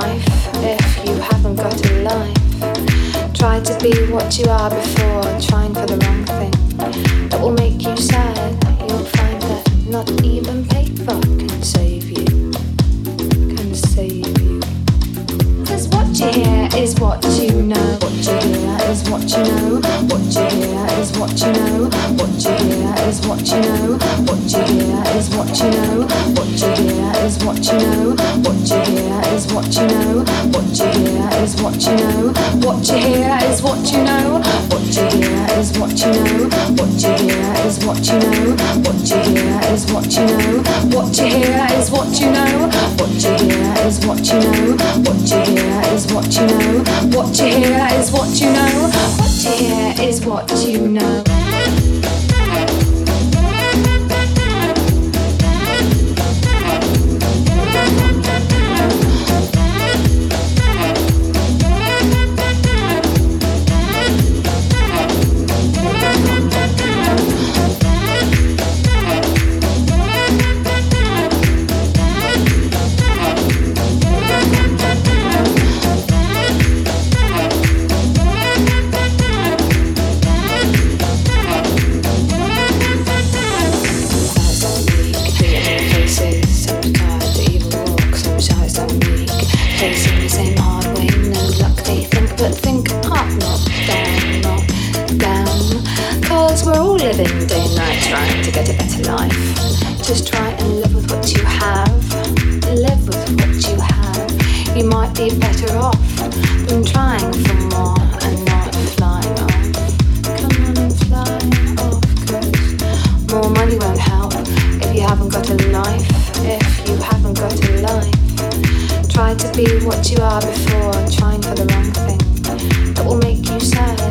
life. If you haven't got a life, try to be what you are before trying for the wrong thing. That will make you sad. You'll find that not even paper can save you. Can save you. Cause what you hear is what you know. What you hear is what you know. What you hear is what you know. What you hear is what you know. What you hear is what you know. What you hear is what you know. What you what you know. What you hear is what you know. What you hear is what you know. What you hear is what you know. What you hear is what you know. What you hear is what you know. What you hear is what you know. What you hear is what you know. What you hear is what you know. What you hear is what you know. What you hear is what you know. What you are before trying for the wrong thing. That will make you sad.